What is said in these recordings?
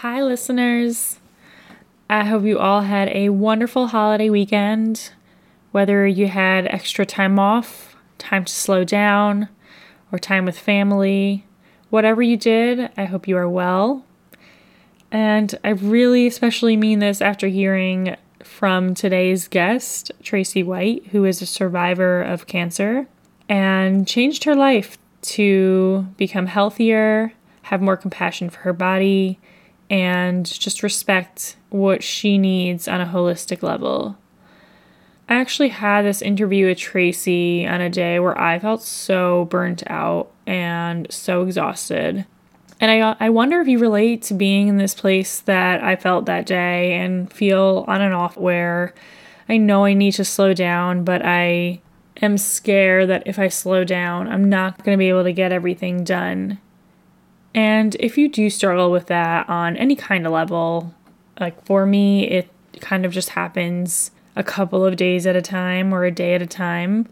Hi, listeners. I hope you all had a wonderful holiday weekend. Whether you had extra time off, time to slow down, or time with family, whatever you did, I hope you are well. And I really especially mean this after hearing from today's guest, Tracy White, who is a survivor of cancer and changed her life to become healthier, have more compassion for her body, and just respect what she needs on a holistic level. I actually had this interview with Tracy on a day where I felt so burnt out and so exhausted. And I, I wonder if you relate to being in this place that I felt that day and feel on and off where I know I need to slow down, but I am scared that if I slow down, I'm not going to be able to get everything done. And if you do struggle with that on any kind of level, like for me, it kind of just happens a couple of days at a time or a day at a time.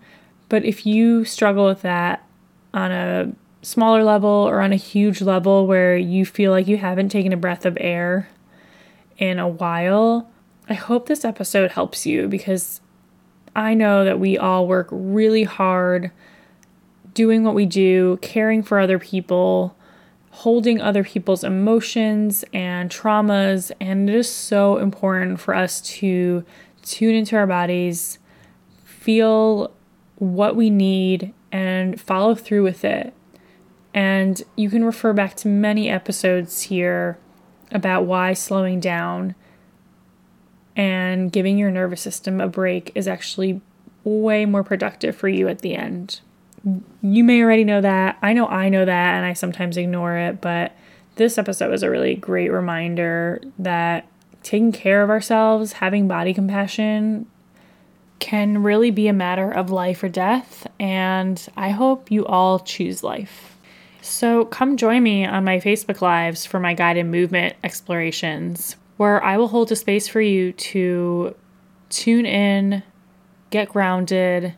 But if you struggle with that on a smaller level or on a huge level where you feel like you haven't taken a breath of air in a while, I hope this episode helps you because I know that we all work really hard doing what we do, caring for other people, holding other people's emotions and traumas, and it is so important for us to tune into our bodies, feel what we need, and follow through with it. And you can refer back to many episodes here about why slowing down and giving your nervous system a break is actually way more productive for you at the end. You may already know that. I know I know that, and I sometimes ignore it, but this episode was a really great reminder that taking care of ourselves, having body compassion, can really be a matter of life or death, and I hope you all choose life. So, come join me on my Facebook Lives for my guided movement explorations, where I will hold a space for you to tune in, get grounded,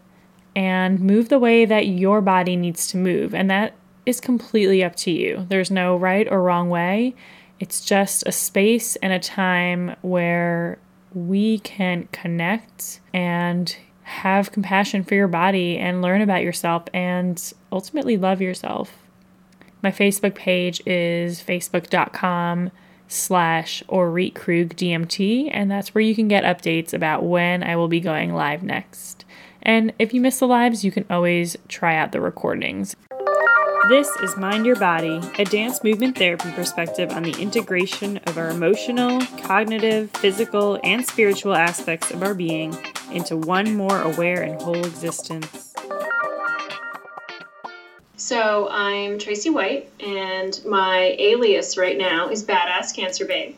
and move the way that your body needs to move. And that is completely up to you. There's no right or wrong way. It's just a space and a time where we can connect and have compassion for your body and learn about yourself and ultimately love yourself. My Facebook page is facebook.com slash Krug DMT, and that's where you can get updates about when I will be going live next. And if you miss the lives, you can always try out the recordings. This is Mind Your Body, a dance movement therapy perspective on the integration of our emotional, cognitive, physical, and spiritual aspects of our being into one more aware and whole existence. So I'm Tracy White, and my alias right now is Badass Cancer Babe.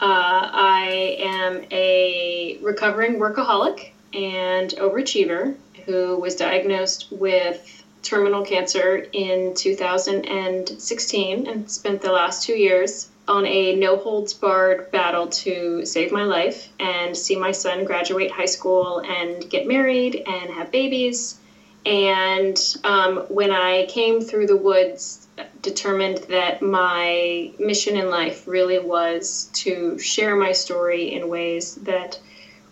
Uh, I am a recovering workaholic and overachiever who was diagnosed with terminal cancer in 2016 and spent the last two years on a no holds barred battle to save my life and see my son graduate high school and get married and have babies. And um, when I came through the woods, determined that my mission in life really was to share my story in ways that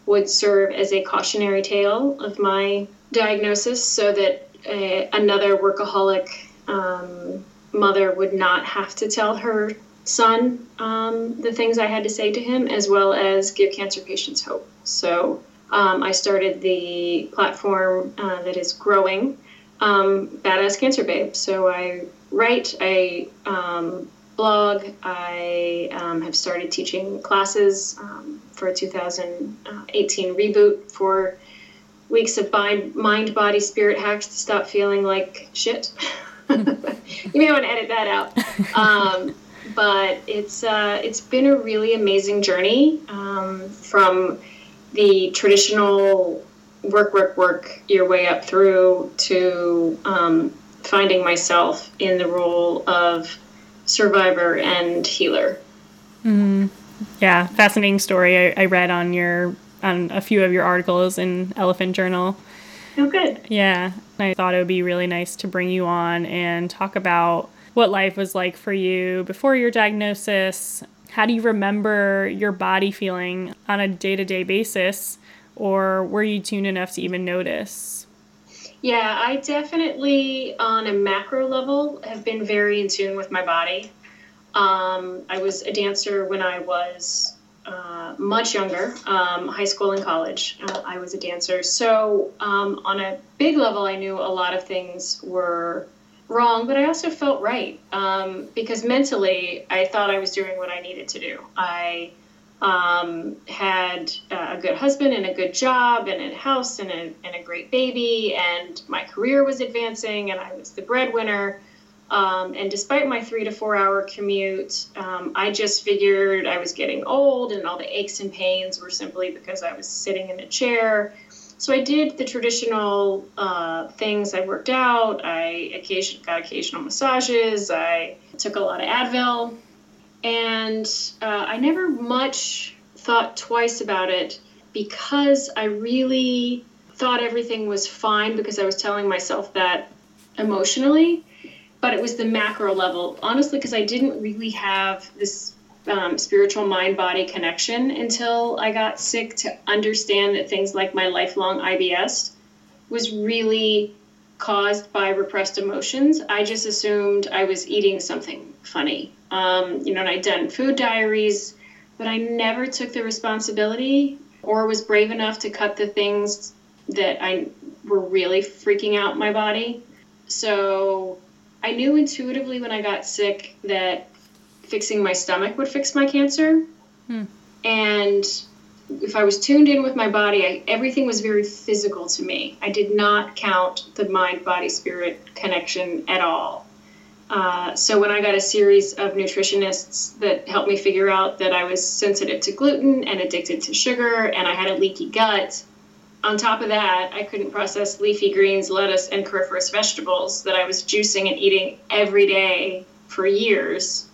would serve as a cautionary tale of my diagnosis so that a, another workaholic um, mother would not have to tell her son um, the things I had to say to him, as well as give cancer patients hope. So um, I started the platform uh, that is growing, um, Badass Cancer Babe. So I write, I um, blog, I um, have started teaching classes um, for a 2018 reboot for weeks of mind, mind, body, spirit hacks to stop feeling like shit. you may want to edit that out. Um, but it's uh, it's been a really amazing journey from the traditional work, work, work your way up through to um, finding myself in the role of survivor and healer. Mm-hmm. Yeah, fascinating story. I, I read on your on a few of your articles in Elephant Journal. Oh, good. Yeah, I thought it would be really nice to bring you on and talk about what life was like for you before your diagnosis, how do you remember your body feeling on a day to day basis? Or were you tuned enough to even notice? Yeah, I definitely, on a macro level, have been very in tune with my body. Um, I was a dancer when I was uh, much younger, um, high school and college. Uh, I was a dancer. So, um, on a big level, I knew a lot of things were wrong, but I also felt right um, because mentally I thought I was doing what I needed to do. I um, had a good husband and a good job and a house and a, and a great baby, and my career was advancing, and I was the breadwinner. Um, and despite my three to four hour commute, um, I just figured I was getting old, and all the aches and pains were simply because I was sitting in a chair so I did the traditional uh, things. I worked out. I occasion, got occasional massages. I took a lot of Advil, and uh, I never much thought twice about it because I really thought everything was fine because I was telling myself that emotionally. But it was the macro level, honestly, because I didn't really have this um, spiritual mind body connection until I got sick to understand that things like my lifelong IBS was really caused by repressed emotions. I just assumed I was eating something funny. Um, you know, and I'd done food diaries, but I never took the responsibility or was brave enough to cut the things that I were really freaking out my body. So I knew intuitively when I got sick that fixing my stomach would fix my cancer. Hmm. And if I was tuned in with my body, I, everything was very physical to me. I did not count the mind body spirit connection at all. Uh, so when I got a series of nutritionists that helped me figure out that I was sensitive to gluten and addicted to sugar and I had a leaky gut, on top of that, I couldn't process leafy greens, lettuce, and cruciferous vegetables that I was juicing and eating every day for years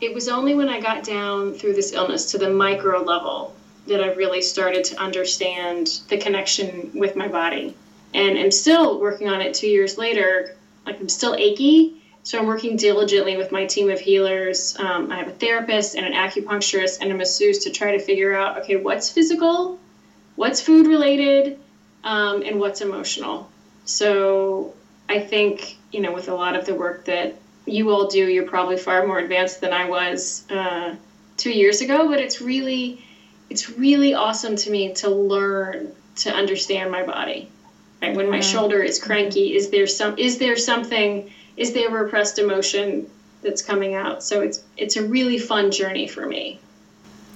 it was only when I got down through this illness to the micro level that I really started to understand the connection with my body. And I'm still working on it two years later. Like, I'm still achy. So I'm working diligently with my team of healers. Um, I have a therapist and an acupuncturist and a masseuse to try to figure out okay, what's physical, what's food related, um, and what's emotional. So I think, you know, with a lot of the work that you all do. You're probably far more advanced than I was uh, two years ago, but it's really, it's really awesome to me to learn to understand my body. Right? When my shoulder is cranky, is there some, is there something, is there repressed emotion that's coming out? So it's, it's a really fun journey for me.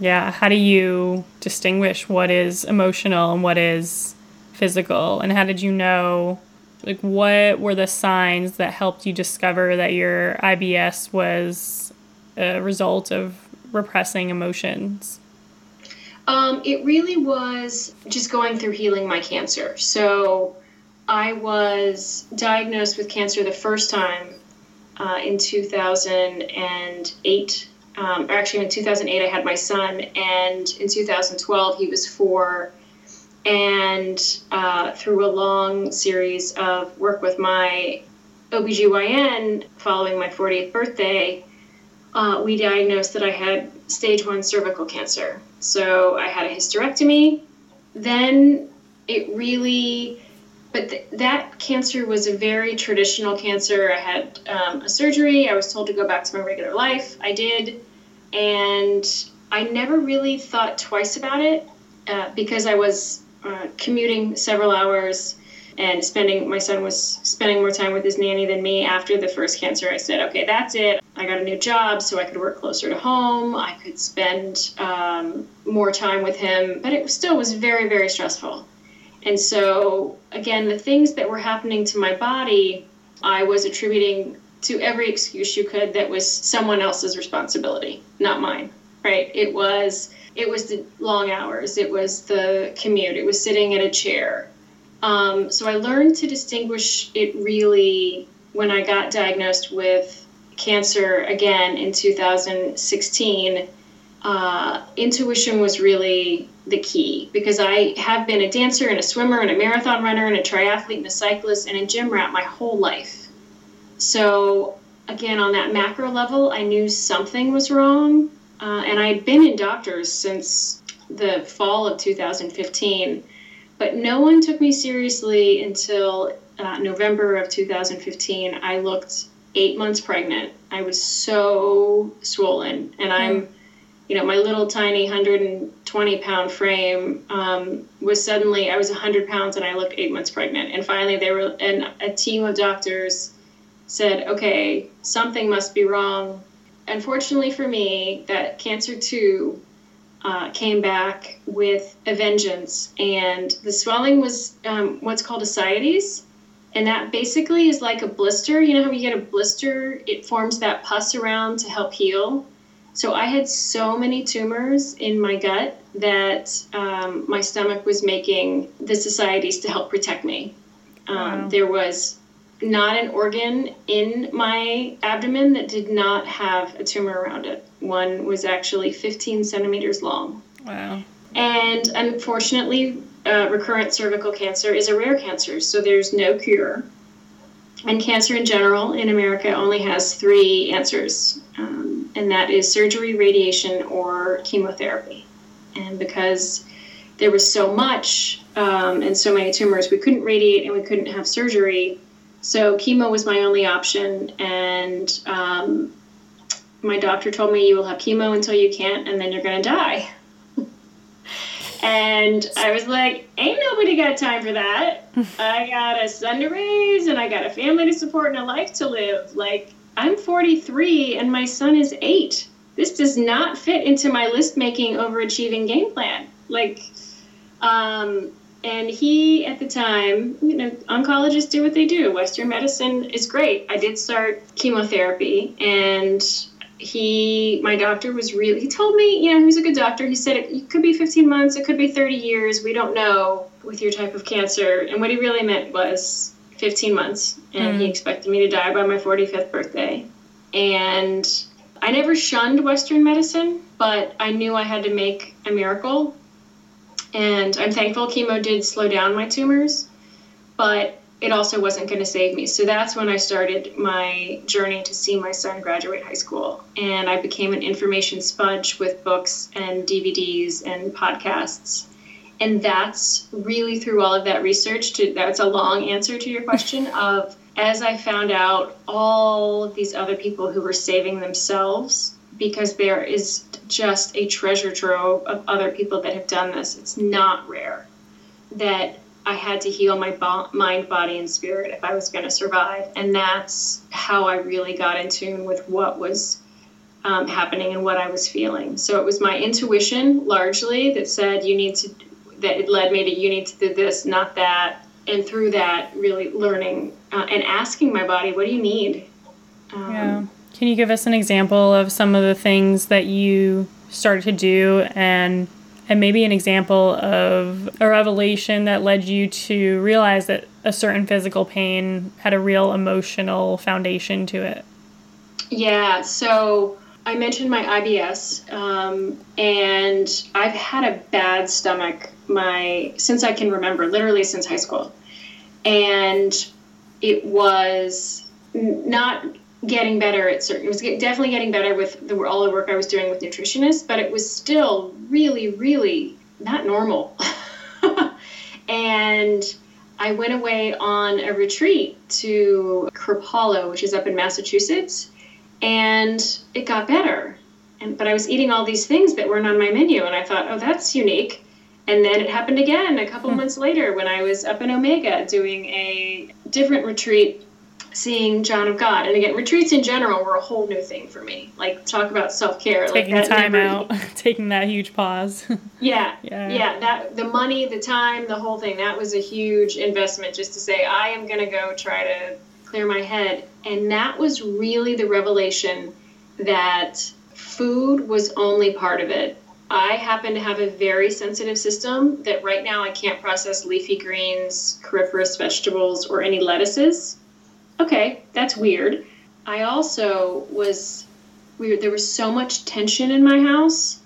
Yeah. How do you distinguish what is emotional and what is physical? And how did you know like what were the signs that helped you discover that your IBS was a result of repressing emotions? Um, it really was just going through healing my cancer. So I was diagnosed with cancer the first time uh, in 2008. Um, or actually, in 2008, I had my son, and in 2012, he was four and uh, through a long series of work with my OBGYN following my 40th birthday, uh, we diagnosed that I had stage one cervical cancer. So I had a hysterectomy. Then it really, but th- that cancer was a very traditional cancer. I had um, a surgery. I was told to go back to my regular life. I did. And I never really thought twice about it uh, because I was uh, commuting several hours and spending my son was spending more time with his nanny than me after the first cancer i said okay that's it i got a new job so i could work closer to home i could spend um, more time with him but it still was very very stressful and so again the things that were happening to my body i was attributing to every excuse you could that was someone else's responsibility not mine right it was it was the long hours, it was the commute, it was sitting in a chair. Um, so I learned to distinguish it really when I got diagnosed with cancer again in 2016. Uh, intuition was really the key because I have been a dancer and a swimmer and a marathon runner and a triathlete and a cyclist and a gym rat my whole life. So, again, on that macro level, I knew something was wrong uh, and I'd been in doctors since the fall of 2015, but no one took me seriously until uh, November of 2015. I looked eight months pregnant. I was so swollen, and I'm, you know, my little tiny 120 pound frame um, was suddenly I was 100 pounds, and I looked eight months pregnant. And finally, they were and a team of doctors said, "Okay, something must be wrong." Unfortunately for me, that cancer two uh, came back with a vengeance, and the swelling was um, what's called ascites and that basically is like a blister. You know how you get a blister? It forms that pus around to help heal. So I had so many tumors in my gut that um, my stomach was making the ascites to help protect me. Um, wow. There was not an organ in my abdomen that did not have a tumor around it. One was actually 15 centimeters long. Wow. And unfortunately, uh, recurrent cervical cancer is a rare cancer, so there's no cure. And cancer in general in America only has three answers, um, and that is surgery, radiation, or chemotherapy. And because there was so much um, and so many tumors, we couldn't radiate and we couldn't have surgery. So chemo was my only option, and um, my doctor told me you will have chemo until you can't, and then you're going to die. And I was like, ain't nobody got time for that. I got a son to raise and I got a family to support and a life to live. Like, I'm 43 and my son is eight. This does not fit into my list making overachieving game plan. Like, um, and he at the time, you know, oncologists do what they do. Western medicine is great. I did start chemotherapy and he my doctor was really he told me you know he was a good doctor he said it, it, could be 15 months it could be 30 years we don't know with your type of cancer and what he really meant was 15 months and mm. he expected me to die by my 45th birthday and i never shunned western medicine but i knew i had to make a miracle and i'm thankful chemo did slow down my tumors but it also wasn't going to save me. So that's when I started my journey to see my son graduate high school. And I became an information sponge with books and DVDs and podcasts. And that's really through all of that research to that's a long answer to your question of as I found out all these other people who were saving themselves because there is just a treasure trove of other people that have done this. It's not rare that I had to heal my bo- mind, body, and spirit if I was going to survive. And that's how I really got in tune with what was um, happening and what I was feeling. So it was my intuition largely that said, you need to, that it led me to, you need to do this, not that. And through that, really learning uh, and asking my body, what do you need? Um, yeah. Can you give us an example of some of the things that you started to do and and maybe an example of a revelation that led you to realize that a certain physical pain had a real emotional foundation to it. Yeah, so I mentioned my IBS, um, and I've had a bad stomach my since I can remember, literally since high school, and it was not getting better at certain. It was definitely getting better with the, all the work I was doing with nutritionists, but it was still really, really not normal. and I went away on a retreat to Kripalu, which is up in Massachusetts, and it got better. And, but I was eating all these things that weren't on my menu, and I thought, oh, that's unique. And then it happened again a couple hmm. months later when I was up in Omega doing a different retreat seeing John of God. And again, retreats in general were a whole new thing for me. Like talk about self care, taking like time out, taking that huge pause. yeah, yeah, yeah. That the money, the time, the whole thing. That was a huge investment just to say I am going to go try to clear my head. And that was really the revelation that food was only part of it. I happen to have a very sensitive system that right now I can't process leafy greens, cruciferous vegetables, or any lettuces okay, that's weird. I also was weird. There was so much tension in my house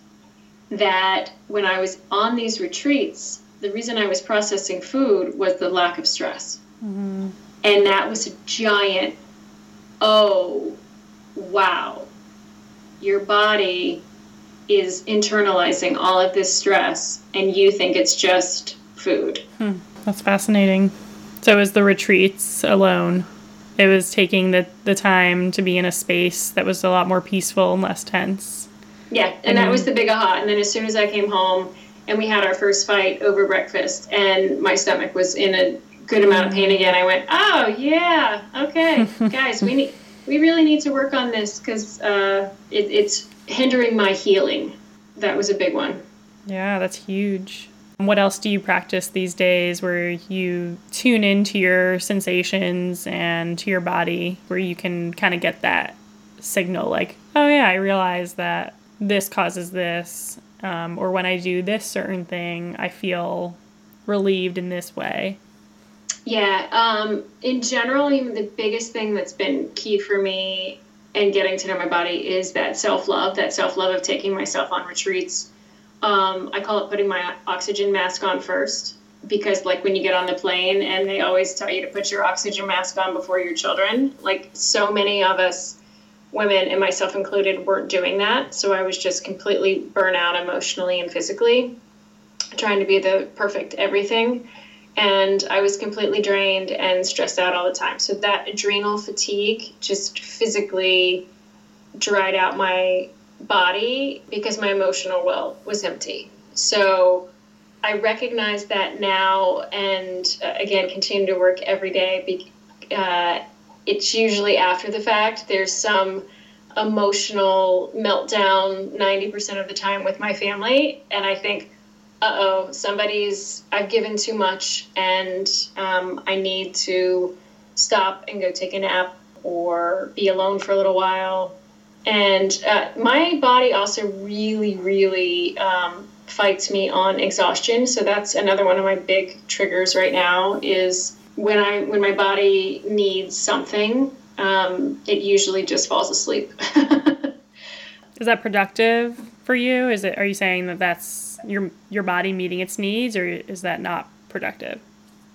that when I was on these retreats, the reason I was processing food was the lack of stress. Mm-hmm. And that was a giant, oh, wow. Your body is internalizing all of this stress and you think it's just food. Hmm. That's fascinating. So it was the retreats alone. It was taking the, the time to be in a space that was a lot more peaceful and less tense. Yeah, and, and that was the big aha. And then as soon as I came home and we had our first fight over breakfast and my stomach was in a good amount of pain again, I went, oh yeah, okay, guys, we need we really need to work on this because uh, it, it's hindering my healing. That was a big one. Yeah, that's huge. What else do you practice these days where you tune into your sensations and to your body, where you can kind of get that signal like, oh, yeah, I realize that this causes this, um, or when I do this certain thing, I feel relieved in this way? Yeah, um, in general, the biggest thing that's been key for me and getting to know my body is that self love, that self love of taking myself on retreats. Um, I call it putting my oxygen mask on first because, like, when you get on the plane and they always tell you to put your oxygen mask on before your children, like, so many of us women, and myself included, weren't doing that. So I was just completely burnt out emotionally and physically, trying to be the perfect everything and I was completely drained and stressed out all the time. So that adrenal fatigue just physically dried out my body because my emotional well was empty. So I recognize that now and uh, again continue to work every day. Uh, it's usually after the fact. There's some emotional meltdown 90% of the time with my family. And I think, uh oh, somebody's, I've given too much and um, I need to stop and go take a nap or be alone for a little while. And uh, my body also really, really um, fights me on exhaustion. So that's another one of my big triggers right now is when I when my body needs something, um, it usually just falls asleep. is that productive for you? Is it? Are you saying that that's your your body meeting its needs, or is that not productive?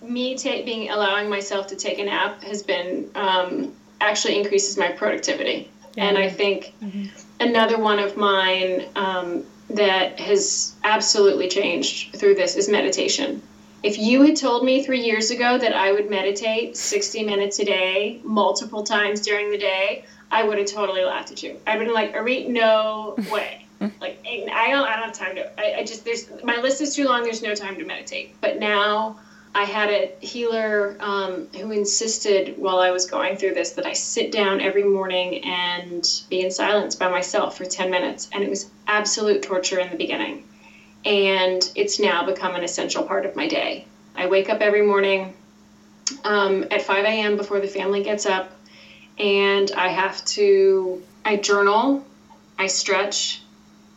Me ta- being allowing myself to take a nap has been um, actually increases my productivity, yeah. and I think mm-hmm. another one of mine um, that has absolutely changed through this is meditation. If you had told me three years ago that I would meditate 60 minutes a day, multiple times during the day, I would have totally laughed at you. I'd been like, Orit, no way like I don't, I don't have time to. I, I just there's my list is too long. There's no time to meditate. But now I had a healer um, who insisted while I was going through this that I sit down every morning and be in silence by myself for 10 minutes. And it was absolute torture in the beginning. And it's now become an essential part of my day. I wake up every morning um, at 5 a.m. before the family gets up, and I have to, I journal, I stretch,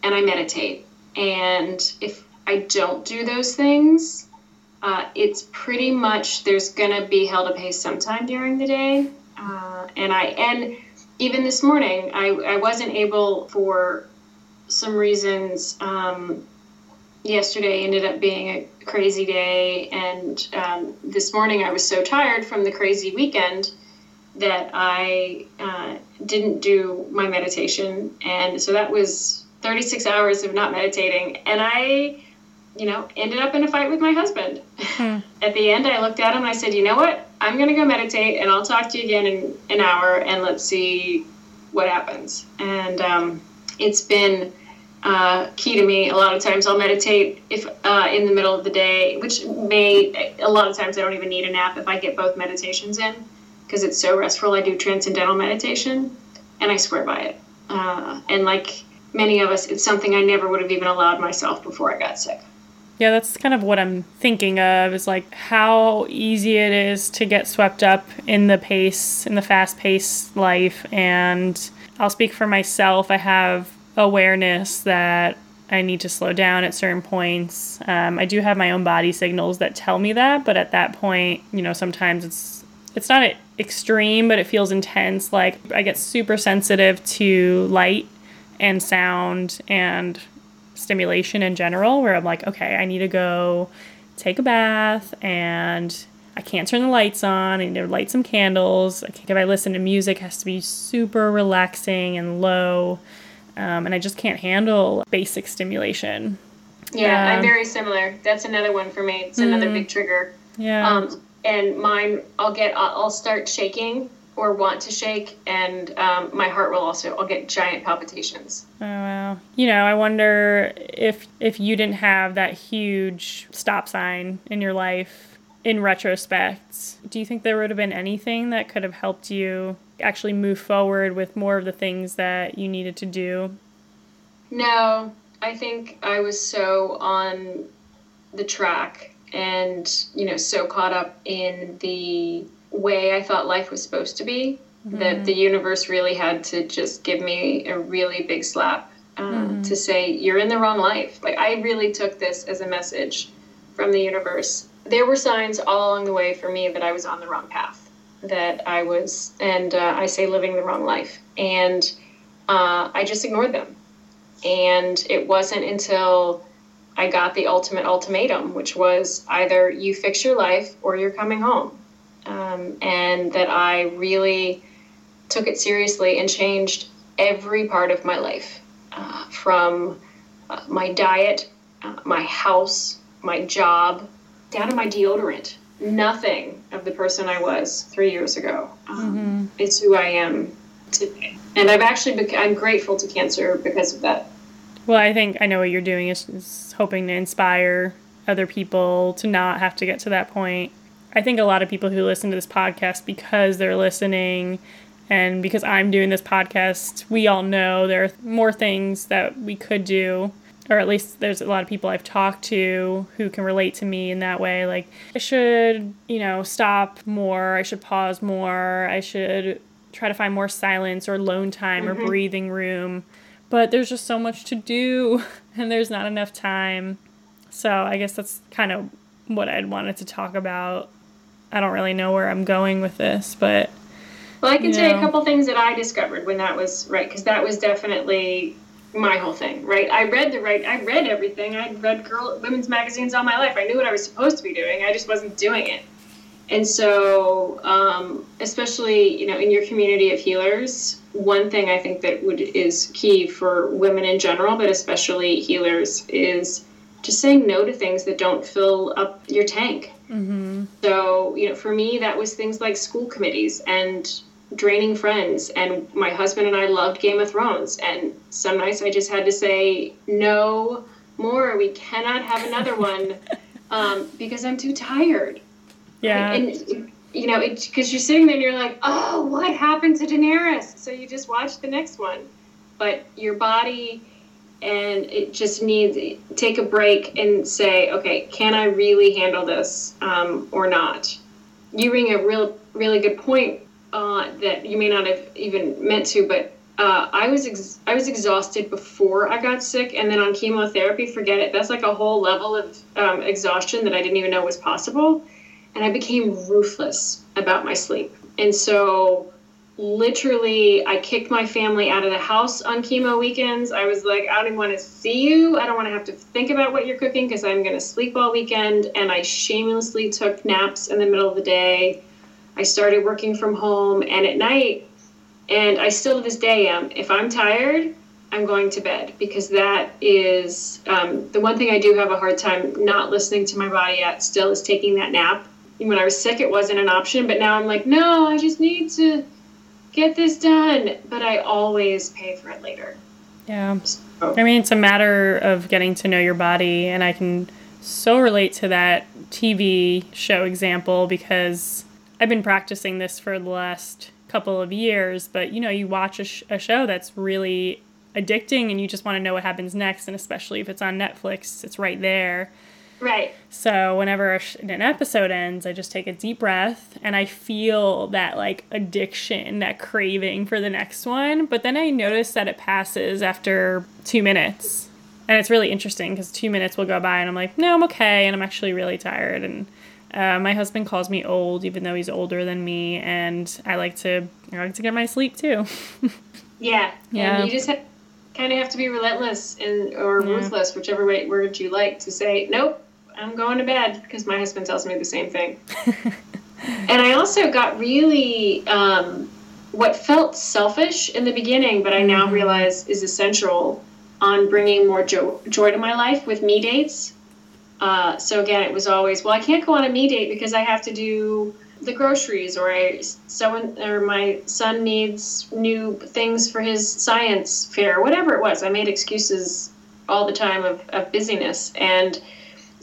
and I meditate. And if I don't do those things, uh, it's pretty much there's gonna be hell to pay sometime during the day. Uh, and I and even this morning, I, I wasn't able for some reasons. Um, yesterday ended up being a crazy day, and um, this morning I was so tired from the crazy weekend that I uh, didn't do my meditation, and so that was 36 hours of not meditating. And I, you know, ended up in a fight with my husband. Hmm. At the end, I looked at him and I said, you know what? I'm going to go meditate and I'll talk to you again in an hour and let's see what happens. And um, it's been uh, key to me. A lot of times I'll meditate if uh, in the middle of the day, which may, a lot of times I don't even need a nap if I get both meditations in because it's so restful. I do transcendental meditation and I swear by it. Uh, and like, many of us, it's something I never would have even allowed myself before I got sick. Yeah, that's kind of what I'm thinking of is like how easy it is to get swept up in the pace, in the fast paced life. And I'll speak for myself. I have awareness that I need to slow down at certain points. Um, I do have my own body signals that tell me that, but at that point, you know, sometimes it's it's not extreme, but it feels intense. Like I get super sensitive to light and sound and stimulation in general where I'm like, okay, I need to go take a bath and I can't turn the lights on. I need to light some candles. I if I listen to music, it has to be super relaxing and low. um, and I just can't handle basic stimulation. Yeah, Um, I'm very similar. That's another one for me. It's another big trigger. Yeah. Um, and mine, I'll get, I'll start shaking or want to shake, and um, my heart will also, I'll get giant palpitations. Oh wow. You know, I wonder if if you didn't have that huge stop sign in your life in retrospect, do you think there would have been anything that could have helped you actually move forward with more of the things that you needed to do? No, I think I was so on the track and, you know, so caught up in the way I thought life was supposed to be that the universe really had to just give me a really big slap um, to say, you're in the wrong life. Like, I really took this as a message from the universe. There were signs all along the way for me that I was on the wrong path, that I was, and uh, I say living the wrong life. And uh, I just ignored them. And it wasn't until I got the ultimate ultimatum, which was either you fix your life or you're coming home. Um, and that I really took it seriously and changed every part of my life uh, from uh, my diet, uh, my house, my job, down to my deodorant. Nothing of the person I was three years ago. Um, It's who I am today. And I've actually, bec- I'm grateful to cancer because of that. Well, I think I know what you're doing is, is hoping to inspire other people to not have to get to that point. I think a lot of people who listen to this podcast because they're listening and because I'm doing this podcast, we all know there are more things that we could do. Or at least there's a lot of people I've talked to who can relate to me in that way. Like, I should, you know, stop more. I should pause more. I should try to find more silence or alone time or mm-hmm. breathing room but there's just so much to do and there's not enough time. So I guess that's kind of what I'd wanted to talk about. I don't really know where I'm going with this, but Well, I can tell you a couple things that I discovered when that was right, because that was definitely my whole thing, right? I read the right, I read everything. I'd read girl women's magazines all my life. I knew what I was supposed to be doing. I just wasn't doing it. And so, um, especially you know, in your community of healers, one thing I think that would is key for women in general, but especially healers, is just saying no to things that don't fill up your tank. So, you know, for me, that was things like school committees and draining friends. And my husband and I loved Game of Thrones. And some nights I just had to say, no more. We cannot have another one um, because I'm too tired. yeah. And, you know, because you're sitting there and you're like, oh, what happened to Daenerys? So you just watch the next one. But your body and it just needs take a break and say, okay, can I really handle this um, or not? You bring a real, really good point uh, that you may not have even meant to, but uh, I was ex- I was exhausted before I got sick, and then on chemotherapy, forget it. That's like a whole level of um, exhaustion that I didn't even know was possible, and I became ruthless about my sleep. And so literally I kicked my family out of the house on chemo weekends. I was like, I don't even want to see you. I don't want to have to think about what you're cooking because I'm going to sleep all weekend. And I shamelessly took naps in the middle of the day. I started working from home and at night, and I still to this day am. If I'm tired, I'm going to bed because that is um, the one thing I do have a hard time not listening to my body at still is taking that nap. When I was sick, it wasn't an option, but now I'm like, no, I just need to get this done. But I always pay for it later. Yeah. So, I mean, it's a matter of getting to know your body, and I can so relate to that TV show example because I've been practicing this for the last couple of years. But you know, you watch a, sh- a show that's really addicting, and you just want to know what happens next, and especially if it's on Netflix, it's right there. Right. So whenever an episode ends, I just take a deep breath and I feel that like addiction, that craving for the next one. But then I notice that it passes after two minutes. And it's really interesting because two minutes will go by and I'm like, no, I'm okay. And I'm actually really tired. And uh, my husband calls me old, even though he's older than me. And I like to, I like to get my sleep too. Yeah. Yeah. And you just have, kind of have to be relentless and or Yeah. ruthless, whichever way, word you like, to say, nope, I'm going to bed because my husband tells me the same thing. and I also got really um, what felt selfish in the beginning, but I now mm-hmm. realize is essential on bringing more jo- joy to my life with me dates. Uh, so again, it was always, well, I can't go on a me date because I have to do the groceries, or I someone or my son needs new things for his science fair, whatever it was. I made excuses all the time of, of busyness, and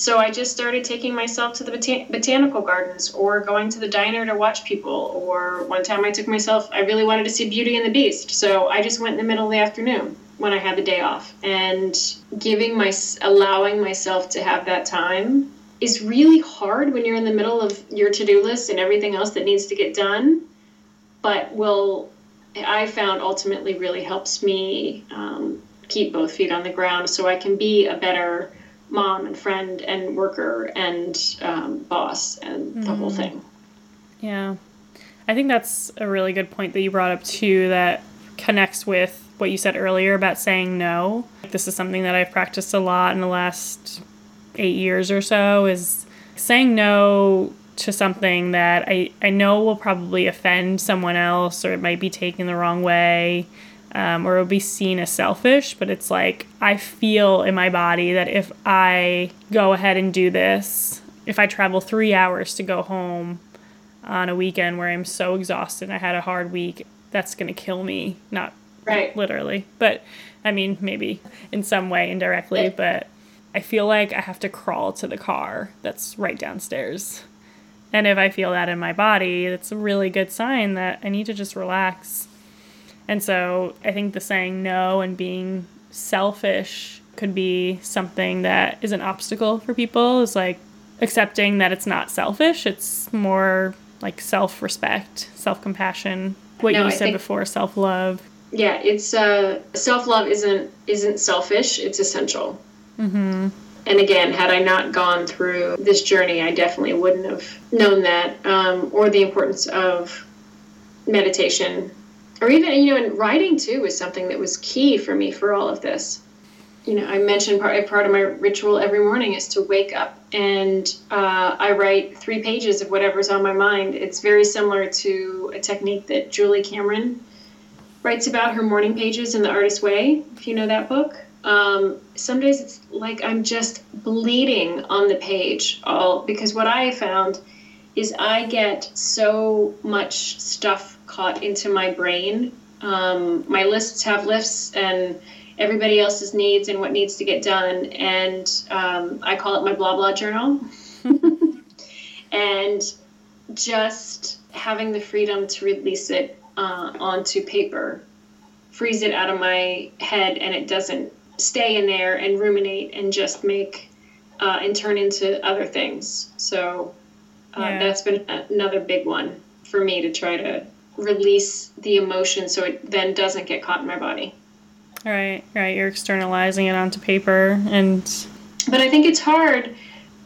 so I just started taking myself to the botan- botanical gardens or going to the diner to watch people. Or one time I took myself, I really wanted to see Beauty and the Beast. So I just went in the middle of the afternoon when I had the day off. And giving my, allowing myself to have that time is really hard when you're in the middle of your to do list and everything else that needs to get done. But will, I found ultimately really helps me um, keep both feet on the ground so I can be a better mom and friend and worker and um, boss and mm-hmm. the whole mm-hmm. thing. Yeah. I think that's a really good point that you brought up too that connects with what you said earlier about saying no. This is something that I've practiced a lot in the last 8 years or so is saying no to something that I, I know will probably offend someone else or it might be taken the wrong way um, or it'll be seen as selfish, but it's like I feel in my body that if I go ahead and do this, if I travel three hours to go home on a weekend where I'm so exhausted and I had a hard week, that's going to kill me. Not right. literally, but I mean, maybe in some way indirectly, but I feel like I have to crawl to the car that's right downstairs. And if I feel that in my body, that's a really good sign that I need to just relax and so I think the saying no and being selfish could be something that is an obstacle for people is like accepting that it's not selfish, it's more like self respect, self compassion. What no, you I said before, self love. Yeah, it's uh, self love isn't isn't selfish. It's essential. Mm-hmm. And again, had I not gone through this journey, I definitely wouldn't have known that, um, or the importance of meditation or even you know and writing too was something that was key for me for all of this. You know i mentioned part, part of my ritual every morning is to wake up and uh, i write three pages of whatever's on my mind. It's very similar to a technique that julia cameron writes about her morning pages in the artist way if you know that book. Um, some days it's like i'm just bleeding on the page all because what i found is i get so much stuff caught into my brain. Um, my lists have lifts and everybody else's needs and what needs to get done. And um, I call it my blah blah journal. and just having the freedom to release it uh, onto paper frees it out of my head and it doesn't stay in there and ruminate and just make uh, and turn into other things. So uh, yeah. that's been another big one for me to try to release the emotion so it then doesn't get caught in my body. Right, right. You're externalizing it onto paper and But I think it's hard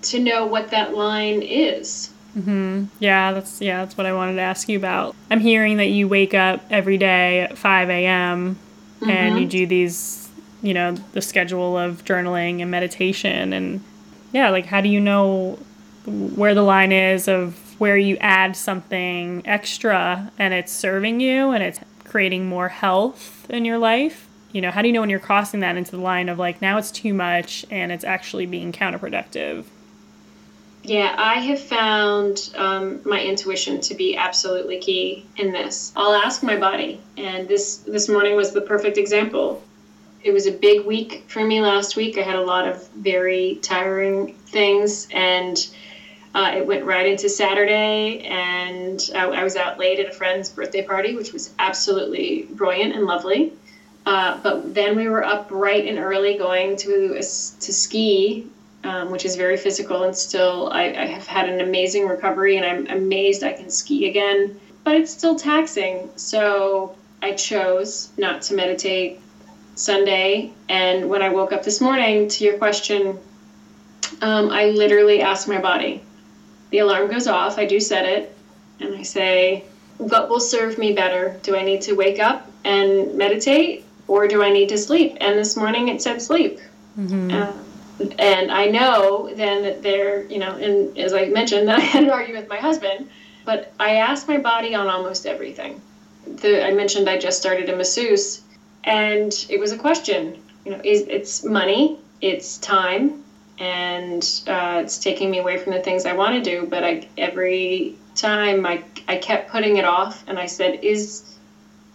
to know what that line is. Mm-hmm. Yeah, that's yeah, that's what I wanted to ask you about. I'm hearing that you wake up every day at 5 a.m. Mm-hmm. and you do these, you know, the schedule of journaling and meditation and yeah, like how do you know where the line is of where you add something extra and it's serving you and it's creating more health in your life. You know, how do you know when you're crossing that into the line of like now it's too much and it's actually being counterproductive? Yeah, I have found um, my intuition to be absolutely key in this. I'll ask my body, and this this morning was the perfect example. It was a big week for me last week. I had a lot of very tiring things, and uh, it went right into Saturday, and I, I, was out late at a friend's birthday party, which was absolutely brilliant and lovely. Uh, but then we were up bright and early going to to ski, um, which is very physical, and still I, I have had an amazing recovery, and I'm amazed I can ski again. But it's still taxing, so I chose not to meditate Sunday. And when I woke up this morning, to your question, um, I literally asked my body, the alarm goes off. I do set it, and I say, What will serve me better? Do I need to wake up and meditate, or do I need to sleep? And this morning it said sleep. Mm-hmm. Uh, and I know then that there, you know, and as I mentioned, that I had an argument with my husband, but I asked my body on almost everything. the I mentioned I just started a masseuse, and it was a question. You know, is it's money, it's time, and uh, it's taking me away from the things I want to do. But I every time I I kept putting it off, and I said, is,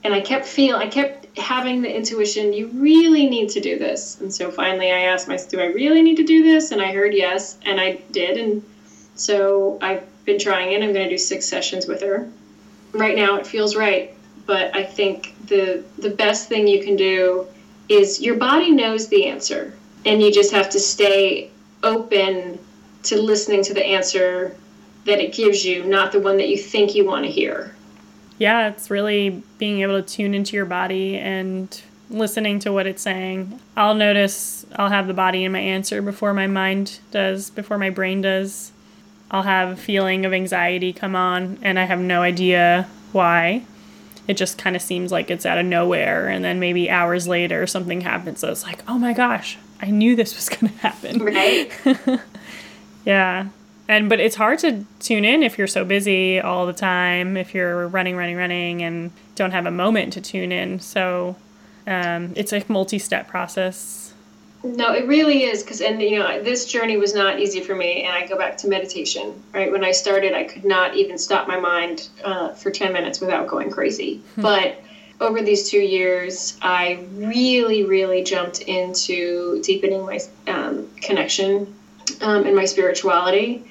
and I kept feel I kept having the intuition, you really need to do this. And so finally, I asked myself, do I really need to do this? And I heard yes, and I did, and so I've been trying it. I'm going to do six sessions with her. Right now, it feels right, but I think the the best thing you can do is your body knows the answer, and you just have to stay open to listening to the answer that it gives you, not the one that you think you want to hear. Yeah, it's really being able to tune into your body and listening to what it's saying. I'll notice I'll have the body in my answer before my mind does, before my brain does. I'll have a feeling of anxiety come on and I have no idea why. It just kind of seems like it's out of nowhere. And then maybe hours later, something happens. So it's like, oh my gosh, I knew this was going to happen. Right. yeah. And but it's hard to tune in if you're so busy all the time, if you're running, running, running, and don't have a moment to tune in. So um, it's a multi-step process. No, it really is because, and you know, this journey was not easy for me. And I go back to meditation. Right when I started, I could not even stop my mind uh, for ten minutes without going crazy. Hmm. But over these two years, I really, really jumped into deepening my um, connection um, and my spirituality.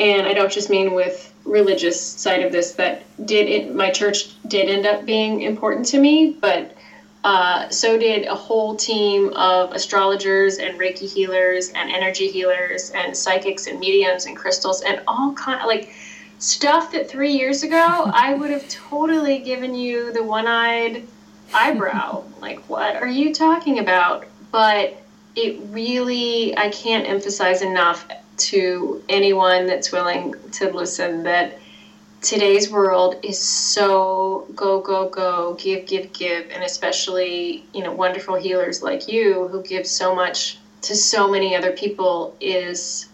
And I don't just mean with religious side of this that did it, my church did end up being important to me, but uh, so did a whole team of astrologers and Reiki healers and energy healers and psychics and mediums and crystals and all kind like stuff that three years ago I would have totally given you the one-eyed eyebrow. like, what are you talking about? But it really, I can't emphasize enough to anyone that's willing to listen that today's world is so go go go give give give and especially you know wonderful healers like you who give so much to so many other people is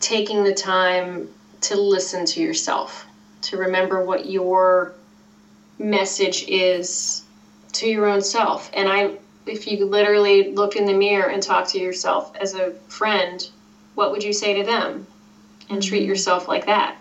taking the time to listen to yourself to remember what your message is to your own self and i if you literally look in the mirror and talk to yourself as a friend what would you say to them? And treat mm-hmm. yourself like that.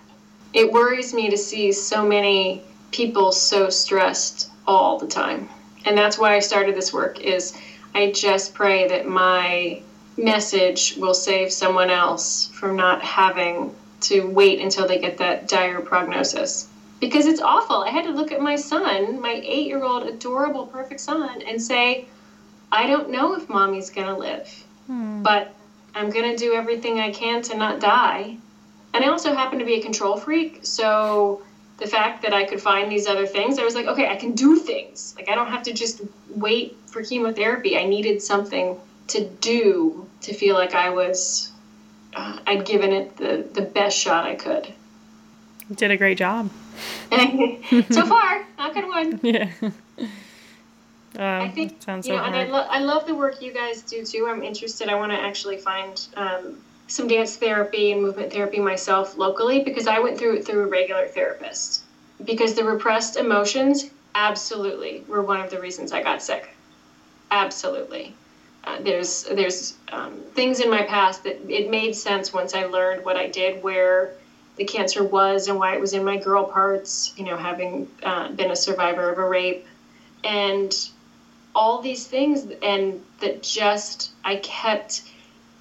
It worries me to see so many people so stressed all the time. And that's why I started this work is I just pray that my message will save someone else from not having to wait until they get that dire prognosis. Because it's awful. I had to look at my son, my eight year old, adorable, perfect son, and say, I don't know if mommy's going to live. Hmm. But I'm going to do everything I can to not die. And I also happen to be a control freak. So the fact that I could find these other things, I was like, okay, I can do things. Like, I don't have to just wait for chemotherapy. I needed something to do to feel like I was, I'd given it the, the best shot I could. You did a great job. so far, knock on wood. Yeah. Um, I think sounds you know, so and I, lo- I love the work you guys do too. I'm interested. I want to actually find um, some dance therapy and movement therapy myself locally because I went through it through a regular therapist. Because the repressed emotions, absolutely, were one of the reasons I got sick. Absolutely. There's there's um, things in my past that it made sense once I learned what I did, where the cancer was and why it was in my girl parts. You know, having uh, been a survivor of a rape, and all these things and that just i kept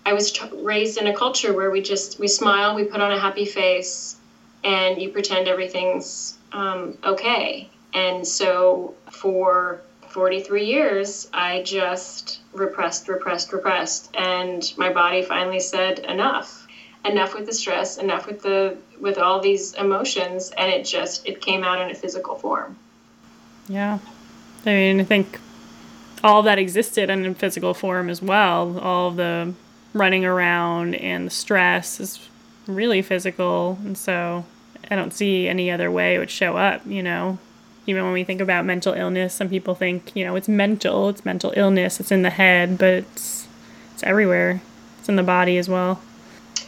i was t- raised in a culture where we just we smile we put on a happy face and you pretend everything's um, okay and so for 43 years i just repressed repressed repressed and my body finally said enough enough with the stress enough with the with all these emotions and it just it came out in a physical form yeah i mean i think all that existed in a physical form as well. All the running around and the stress is really physical. And so I don't see any other way it would show up, you know. Even when we think about mental illness, some people think, you know, it's mental, it's mental illness, it's in the head, but it's it's everywhere. It's in the body as well.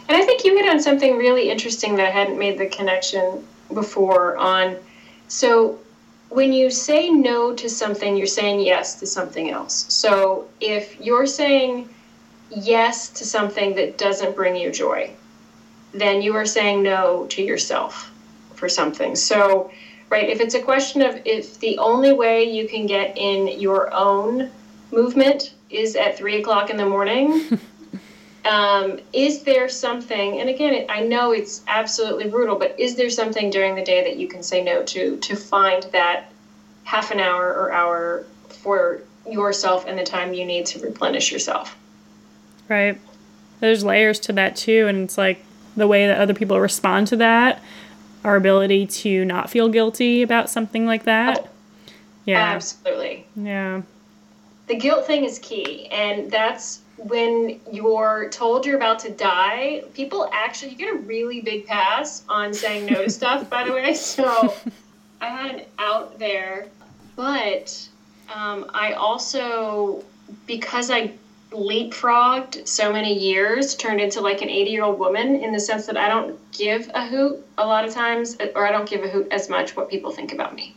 And I think you hit on something really interesting that I hadn't made the connection before on so when you say no to something, you're saying yes to something else. So if you're saying yes to something that doesn't bring you joy, then you are saying no to yourself for something. So, right, if it's a question of if the only way you can get in your own movement is at three o'clock in the morning, um, is there something, and again, I know it's absolutely brutal, but is there something during the day that you can say no to to find that half an hour or hour for yourself and the time you need to replenish yourself? Right. There's layers to that too, and it's like the way that other people respond to that, our ability to not feel guilty about something like that. Oh, yeah. Absolutely. Yeah. The guilt thing is key, and that's when you're told you're about to die, people actually you get a really big pass on saying no to stuff. By the way, so I had an out there, but um, I also because I leapfrogged so many years, turned into like an 80 year old woman in the sense that I don't give a hoot a lot of times, or I don't give a hoot as much what people think about me.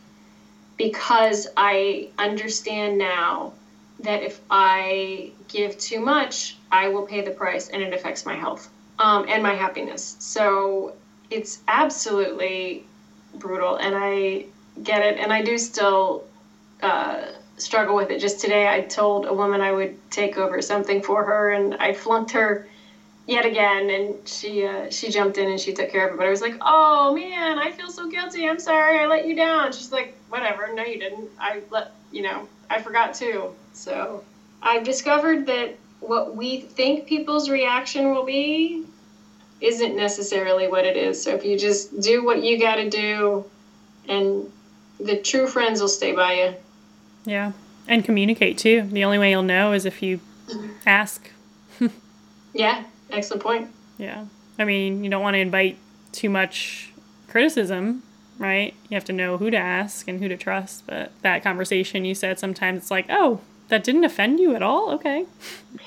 Because I understand now that if I give too much, I will pay the price and it affects my health um, and my happiness. So it's absolutely brutal and I get it. And I do still uh, struggle with it. Just today, I told a woman I would take over something for her and I flunked her yet again and she uh, she jumped in and she took care of it. But i was like oh man i feel so guilty. I'm sorry. I let you down. She's like whatever. No you didn't. I let you know i forgot too. So I've discovered that what we think people's reaction will be isn't necessarily what it is. So if you just do what you got to do, and the true friends will stay by you. Yeah. And communicate too. The only way you'll know is if you ask. yeah, excellent point. Yeah. I mean, you don't want to invite too much criticism, right? You have to know who to ask and who to trust. But that conversation you said sometimes it's like, oh, that didn't offend you at all? Okay.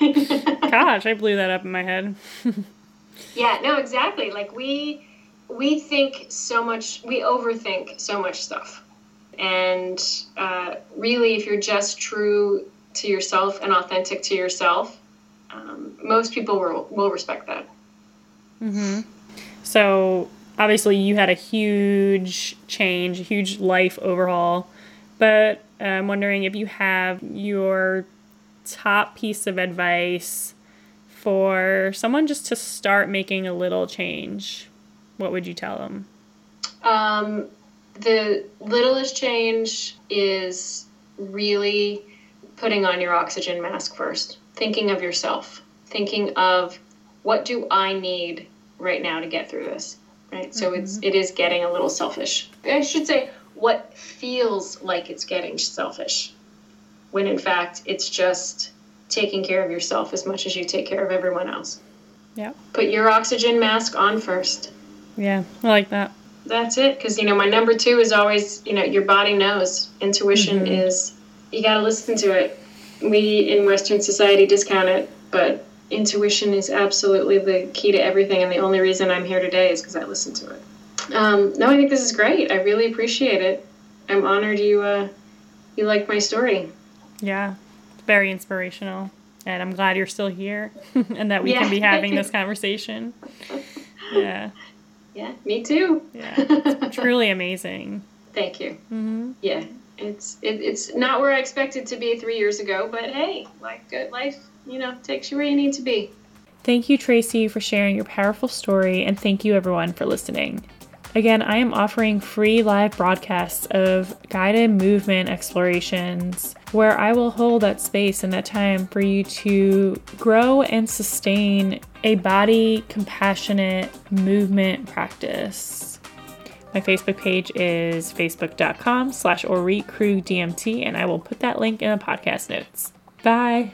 Gosh, I blew that up in my head. yeah, no, exactly. Like we we think so much, we overthink so much stuff. And uh, really, if you're just true to yourself and authentic to yourself, um, most people will, will respect that. Mm-hmm. So, obviously, you had a huge change, a huge life overhaul. But I'm wondering if you have your top piece of advice for someone just to start making a little change. What would you tell them? Um, the littlest change is really putting on your oxygen mask first, thinking of yourself, thinking of what do I need right now to get through this, right? So mm-hmm. it's it is getting a little selfish. I should say what feels like it's getting selfish when in fact it's just taking care of yourself as much as you take care of everyone else. Yeah. Put your oxygen mask on first. Yeah, I like that. That's it. Because, you know, my number two is always, you know, your body knows. Intuition mm-hmm. is, you got to listen to it. We in Western society discount it, but intuition is absolutely the key to everything. And the only reason I'm here today is because I listened to it. Um, no, I think this is great. I really appreciate it. I'm honored you uh, you liked my story. Yeah, It's very inspirational, and I'm glad you're still here and that we yeah. can be having this conversation. Yeah. Yeah, me too. yeah, truly amazing. Thank you. Mm-hmm. Yeah, it's it, it's not where I expected to be three years ago, but hey, like good life, you know, takes you where you need to be. Thank you, Tracy, for sharing your powerful story, and thank you, everyone, for listening. Again, I am offering free live broadcasts of guided movement explorations where I will hold that space and that time for you to grow and sustain a body compassionate movement practice. My Facebook page is facebook.com slash DMT, and I will put that link in the podcast notes. Bye.